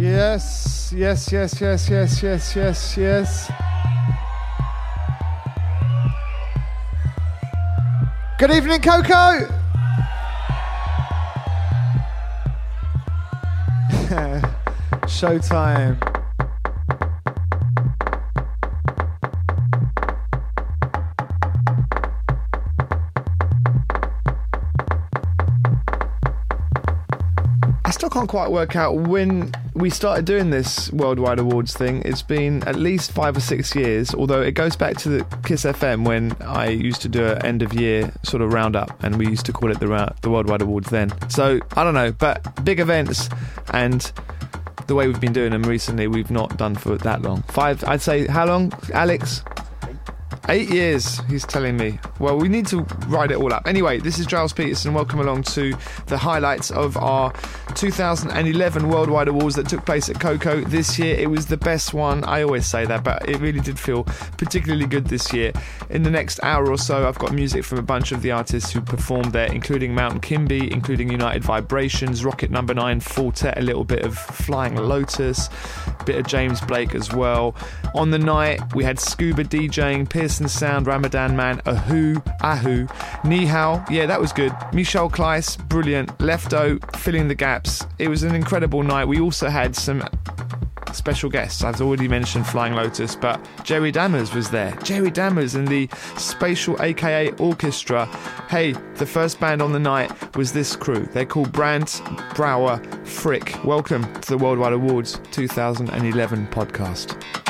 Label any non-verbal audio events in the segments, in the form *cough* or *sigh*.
Yes, yes, yes, yes, yes, yes, yes, yes. Good evening, Coco. *laughs* Showtime. I still can't quite work out when we started doing this Worldwide Awards thing. It's been at least five or six years, although it goes back to the Kiss FM when I used to do an end of year sort of roundup, and we used to call it the, the Worldwide Awards then. So I don't know, but big events and the way we've been doing them recently, we've not done for that long. Five, I'd say, how long, Alex? Eight years, he's telling me. Well, we need to write it all up. Anyway, this is Gilles Peterson. Welcome along to the highlights of our 2011 Worldwide Awards that took place at Coco this year. It was the best one. I always say that, but it really did feel particularly good this year. In the next hour or so, I've got music from a bunch of the artists who performed there, including Mount Kimbie, including United Vibrations, Rocket Number Nine, Four Tet, a little bit of Flying Lotus, a bit of James Blake as well. On the night, we had Scuba DJing, Pearson Sound, Ramadan Man, Ahu, Ahu, Nihao, yeah, that was good. Michel Kleiss, brilliant. Lefto, filling the gaps. It was an incredible night. We also had some special guests. I've already mentioned Flying Lotus, but Jerry Dammers was there. Jerry Dammers and the Spatial AKA Orchestra. Hey, the first band on the night was this crew. They're called Brandt Brauer, Frick. Welcome to the Worldwide Awards 2011 podcast.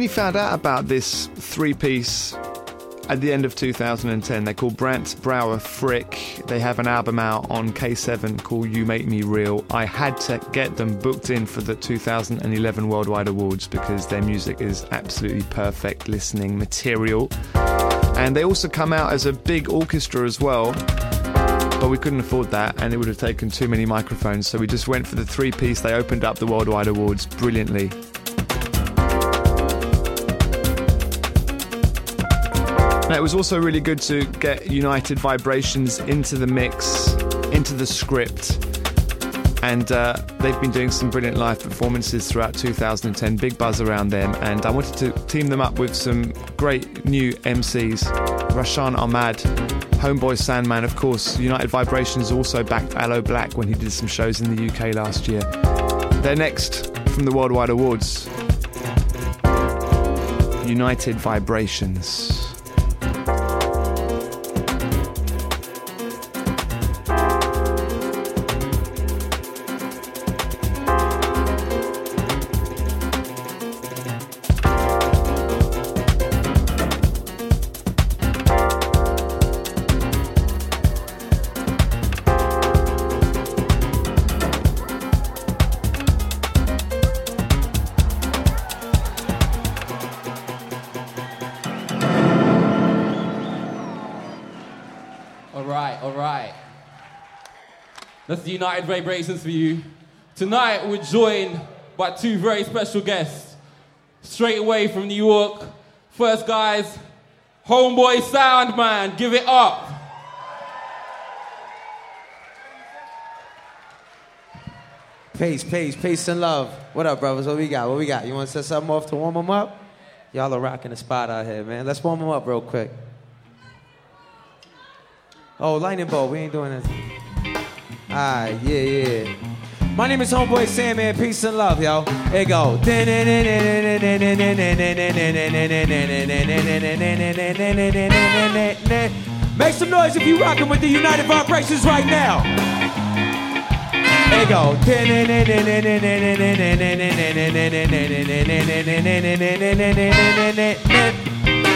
Only found out about this three piece at the end of 2010. They're called Brandt Brauer Frick. They have an album out on K7 called You Make Me Real. I had to get them booked in for the 2011 Worldwide Awards because their music is absolutely perfect listening material. And they also come out as a big orchestra as well. But we couldn't afford that, and it would have taken too many microphones, so we just went for the three piece. They opened up the Worldwide Awards brilliantly. It was also really good to get United Vibrations into the mix, into the script. And uh, they've been doing some brilliant live performances throughout 2010. Big buzz around them. And I wanted to team them up with some great new MCs. Rashaan Ahmad, Homeboy Sandman, of course. United Vibrations also backed Aloe Blacc when he did some shows in the UK last year. They're next from the Worldwide Awards. United Vibrations. United Vibrations for you. Tonight, we're joined by two very special guests. Straight away from New York. First, guys, Homeboy Sandman, give it up. Peace, peace, peace and love. What up, brothers? What we got? What we got? You want to set something off to warm them up? Y'all are rocking the spot out here, man. Let's warm them up real quick. Oh, lightning bolt. We ain't doing this. Ah, yeah, yeah. My name is Homeboy Sam Sandman. Peace and love, yo. Here go. Make some noise if you rocking with the United Vibrations right now. Here go.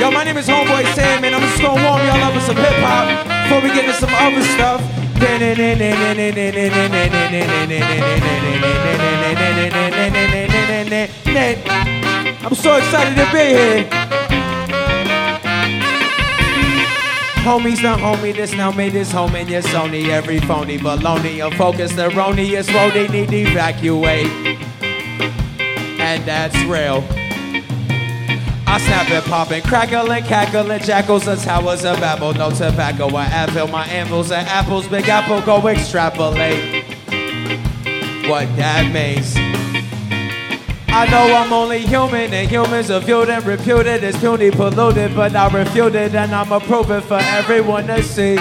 Yo, my name is Homeboy Sandman. I'm just gonna warm y'all up with some hip hop before we get into some other stuff. I'm so excited to be here. Homies, not homie, this now made this home and yes, only every phony baloney. Unfocused, erroneous road they need to evacuate. And that's real. I snap it, pop it, popping, crackling, cackling, jackals and towers of Babel. No tobacco, I anvil my anvils and apples. Big apple, go extrapolate what that means. I know I'm only human, and humans are viewed and reputed as puny, polluted, but I refute it, and I'ma prove it for everyone to see.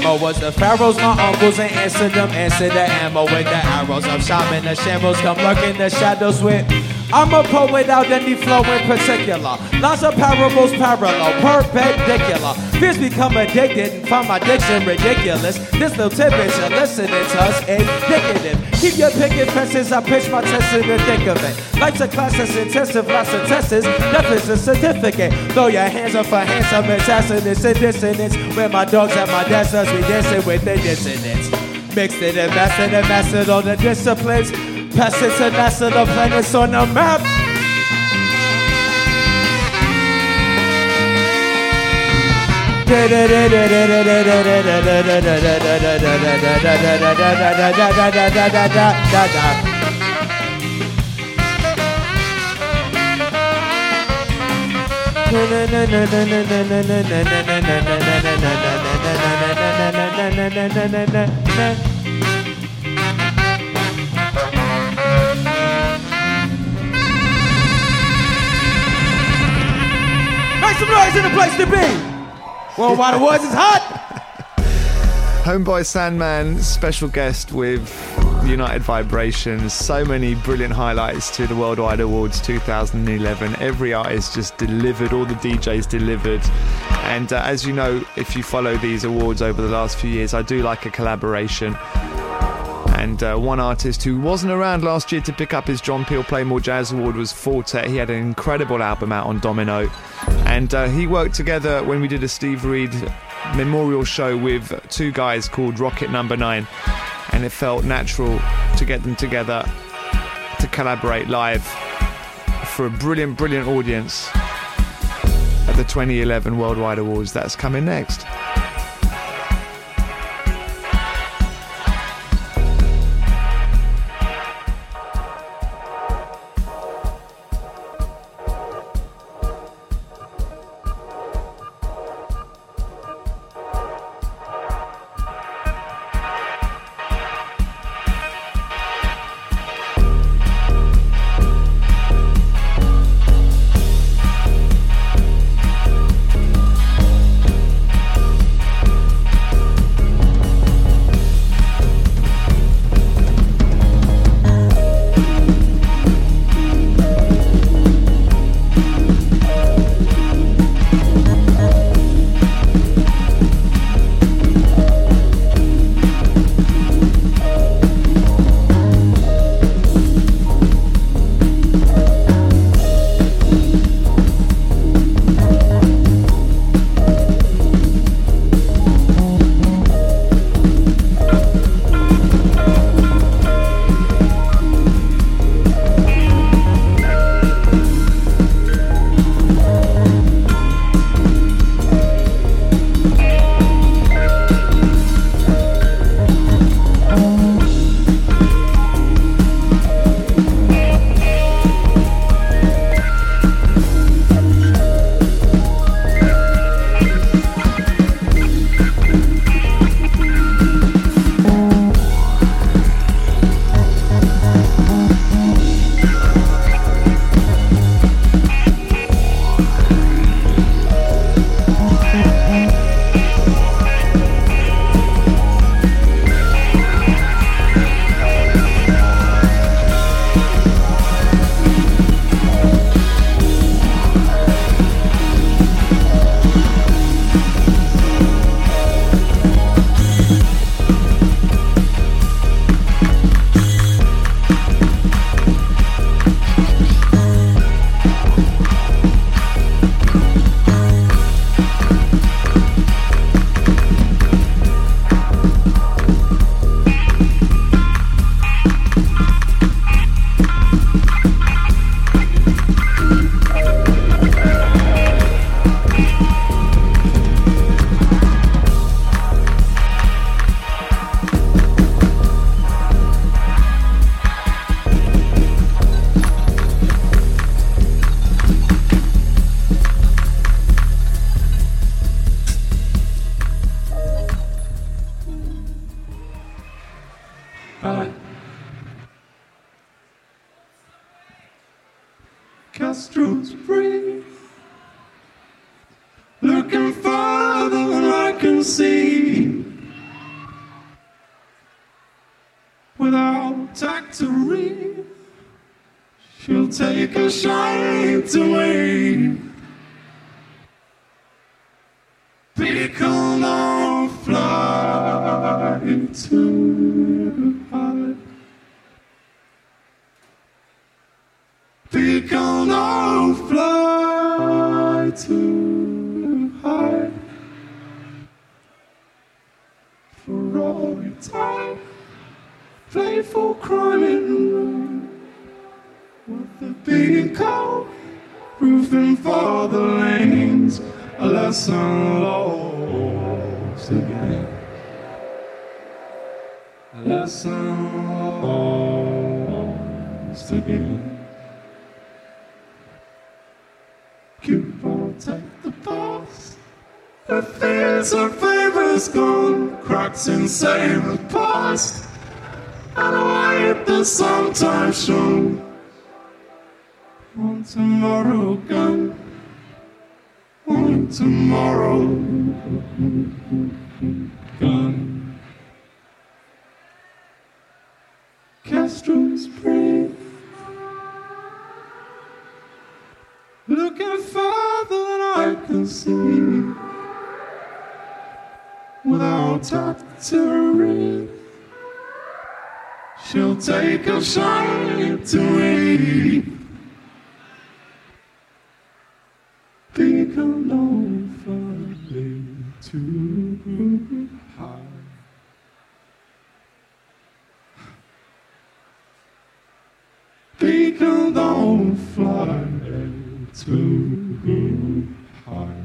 Famo was the pharaohs, my uncles, and answered them, answered the ammo with the arrows. I'm shopping the shambles, come lurk in the shadows with. I'm a poet without any flow in particular. Lots of parables parallel, perpendicular. Fears become addicted and find my diction ridiculous. This little tidbit you're listening to us indicative. Keep your picket fences, I pitch my test in the thick of it. Life's a class that's intensive, lots of tests. Nothing's a certificate. Throw your hands up for handsome assassins in dissonance. Where my dogs at my as we dancing with the dissonance. Mixed it and mastered and mastered all the disciplines. Pass it to NASA, the planets on the map. Some noise in the place to be. Worldwide Awards is hot. *laughs* Homeboy Sandman, special guest with United Vibrations. So many brilliant highlights to the Worldwide Awards 2011. Every artist just delivered, all the DJs delivered. And uh, as you know, if you follow these awards over the last few years, I do like a collaboration. And uh, one artist who wasn't around last year to pick up his John Peel Play More Jazz Award was Four Tet. He had an incredible album out on Domino. And uh, he worked together when we did a Steve Reid memorial show with two guys called Rocket Number Nine. And it felt natural to get them together to collaborate live for a brilliant, brilliant audience at the 2011 Worldwide Awards. That's coming next. magical shines away. Pinnacle long fly to high. pilot. Pinnacle long flight to high. For all your time, playful crime with the beating cold, roofing for the lanes, a lesson lost again. A lesson lost again. Keep on take the past. The fears and favors gone, cracks insane the past. And I hate the sometimes shown tomorrow gone. when tomorrow gone. Castro's breath, looking farther than I can see, without doctoring. She'll take a shine to me. Flying too high.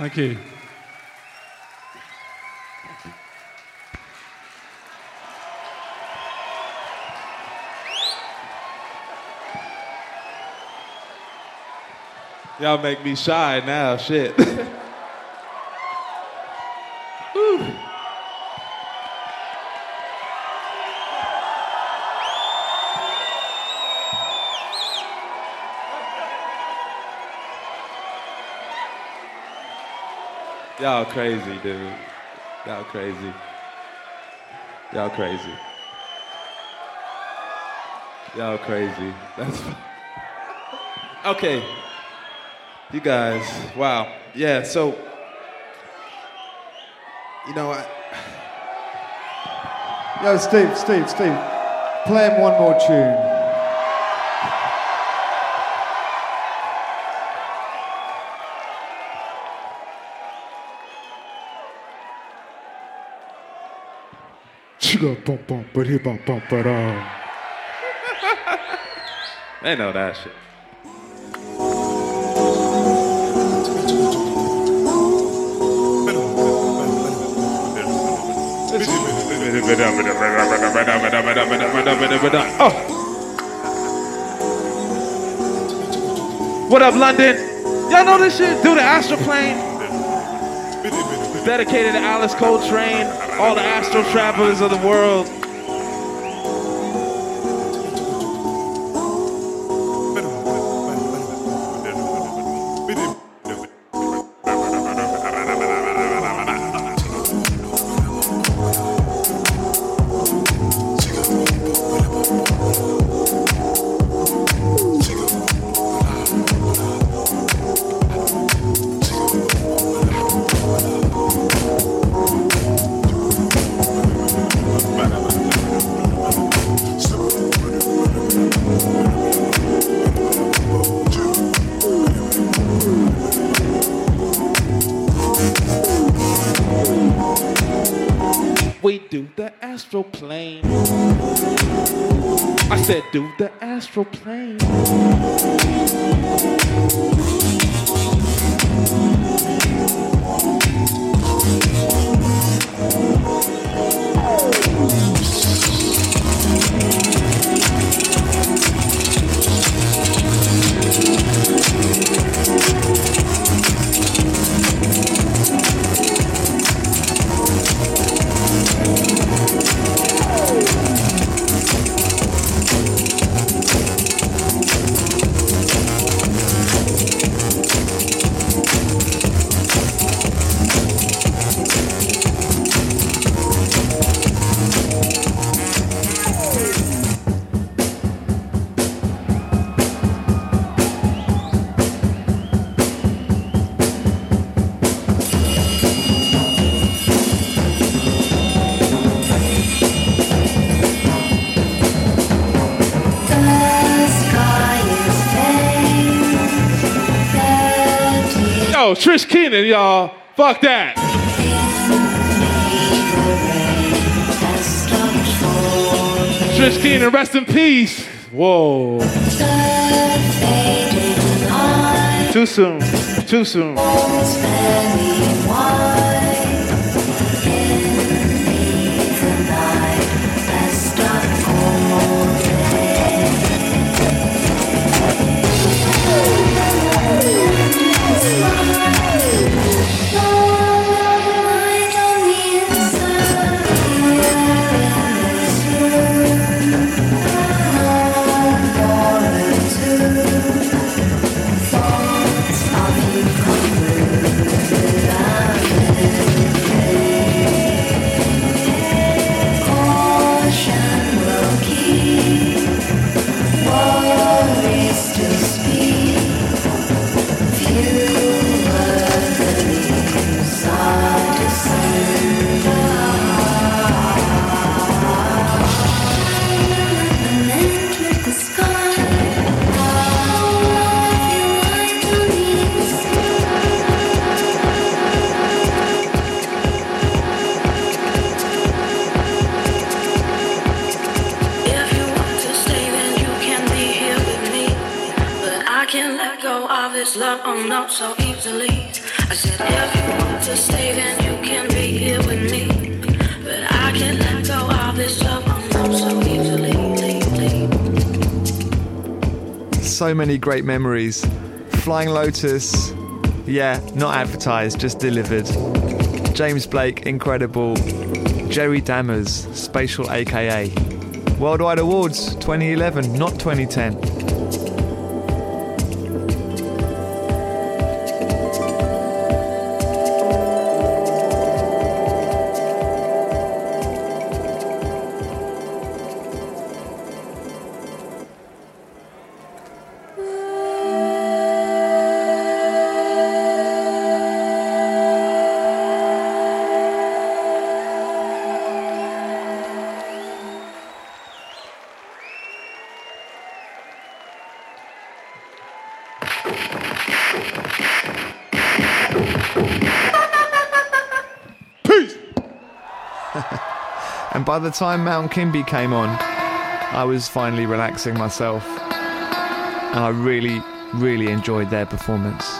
Thank you. Y'all make me shy now, shit. *laughs* Y'all crazy, dude. Y'all crazy. Y'all crazy. Y'all crazy. That's *laughs* okay. You guys, wow. Yeah, so you know, I, *sighs* Yo, Steve, Steve, Steve, play him one more tune. Chugga bum bum ba dee bum bum ba dum. *laughs* they know that shit. *laughs* Oh. What up, London? Y'all know this shit? Do the astral plane. Dedicated to Alice Coltrane, all the astral travelers of the world. We do the astral plane. I said, do the astral plane. Trish Keenan, y'all. Fuck that. Trish Keenan, rest in peace. Whoa. Too soon. Too soon. Love, no, so easily. I said, if you want to stay, then you can be here with me. But I can't let go of this love, no, so easily. So many great memories. Flying Lotus, yeah, not advertised, just delivered. James Blake, incredible. Jerry Dammers, Spatial AKA. Worldwide Awards 2011, not 2010. *laughs* And by the time Mount Kimbie came on, I was finally relaxing myself. And I really, really enjoyed their performance.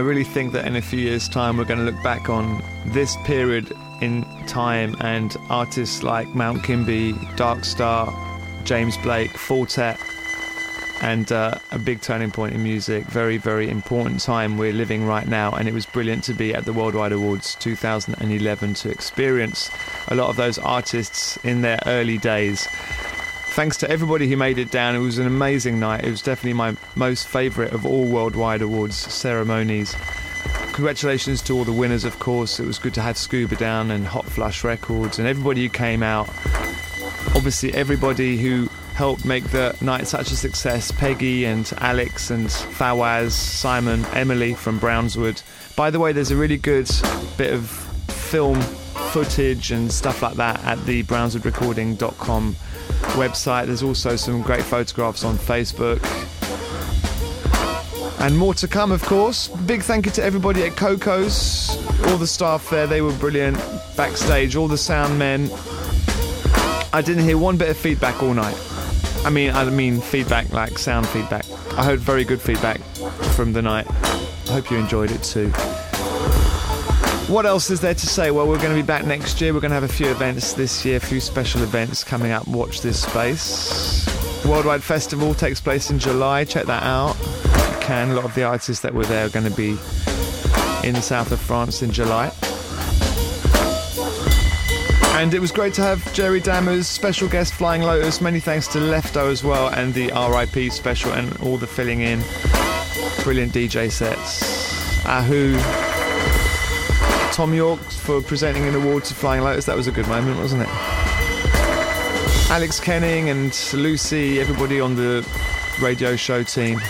Really think that in a few years' time, we're going to look back on this period in time and artists like Mount Kimbie, Dark Star, James Blake, Four Tet, and uh, a big turning point in music. Very, very important time we're living right now, and it was brilliant to be at the Worldwide Awards 2011 to experience a lot of those artists in their early days. Thanks to everybody who made it down. It was an amazing night. It was definitely my most favourite of all Worldwide Awards ceremonies. Congratulations to all the winners, of course. It was good to have Scuba down and Hot Flush Records and everybody who came out. Obviously, everybody who helped make the night such a success Peggy and Alex and Fawaz, Simon, Emily from Brownswood. By the way, there's a really good bit of film footage and stuff like that at the brownswoodrecording.com website. There's also some great photographs on Facebook. And more to come, of course. Big thank you to everybody at KOKO's, all the staff there, they were brilliant. Backstage, all the sound men. I didn't hear one bit of feedback all night. I mean, I mean feedback like sound feedback. I heard very good feedback from the night. I hope you enjoyed it too. What else is there to say? Well, we're going to be back next year. We're going to have a few events this year, a few special events coming up. Watch this space. Worldwide Festival takes place in July. Check that out. A lot of the artists that were there are going to be in the south of France in July. And it was great to have Jerry Dammers, special guest Flying Lotus. Many thanks to Lefto as well, and the RIP special, and all the filling in. Brilliant DJ sets. Ahu, Thom Yorke for presenting an award to Flying Lotus. That was a good moment, wasn't it? Alex Kenning and Lucy, everybody on the radio show team.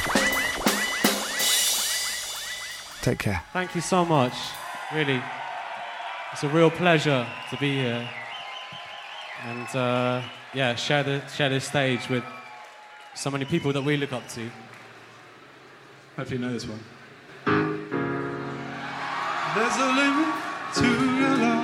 Take care. Thank you so much. Really, it's a real pleasure to be here and uh, yeah, share the share this stage with so many people that we look up to. Hope you know this one. There's a limit to your love.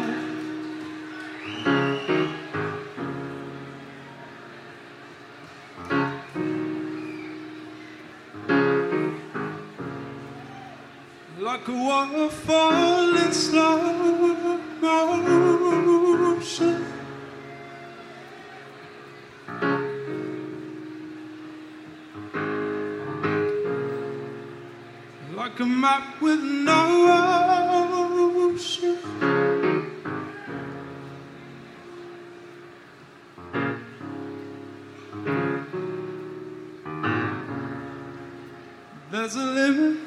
Like a waterfall in slow motion. Like a map with no ocean. There's a limit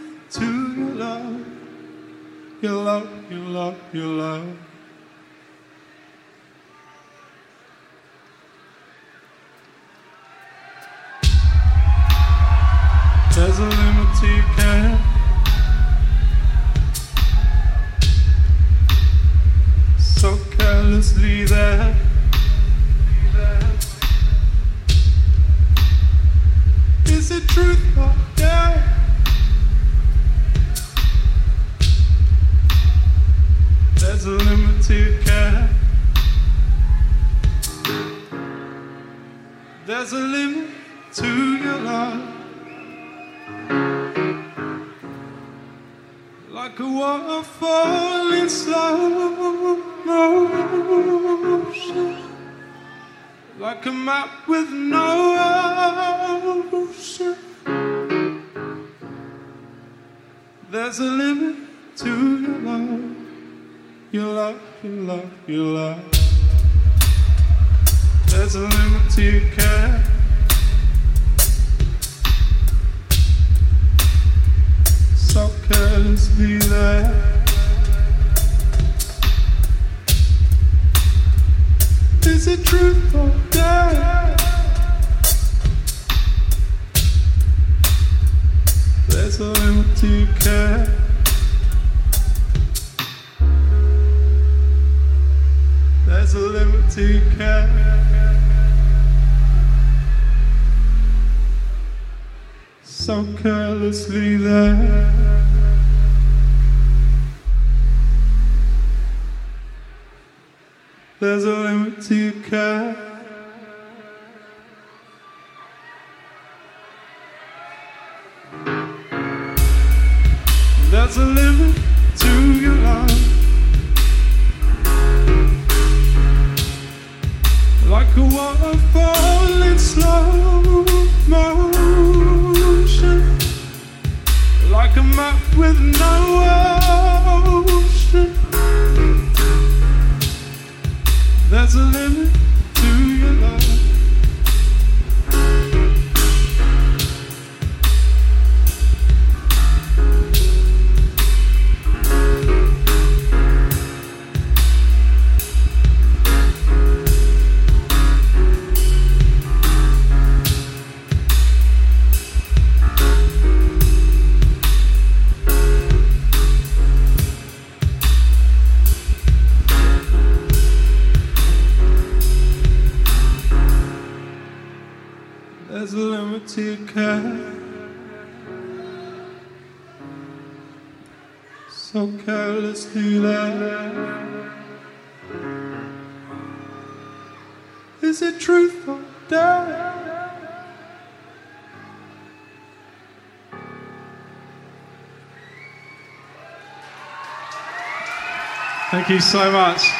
love, your love. There's a limit to your love. Your love, your love, your love. There's a limit to your care. So carelessly there. Is it truth or dare? There's a limit to care. There's a limit to care. So carelessly there. There's a limit to That's a limit to your life. Thank you so much.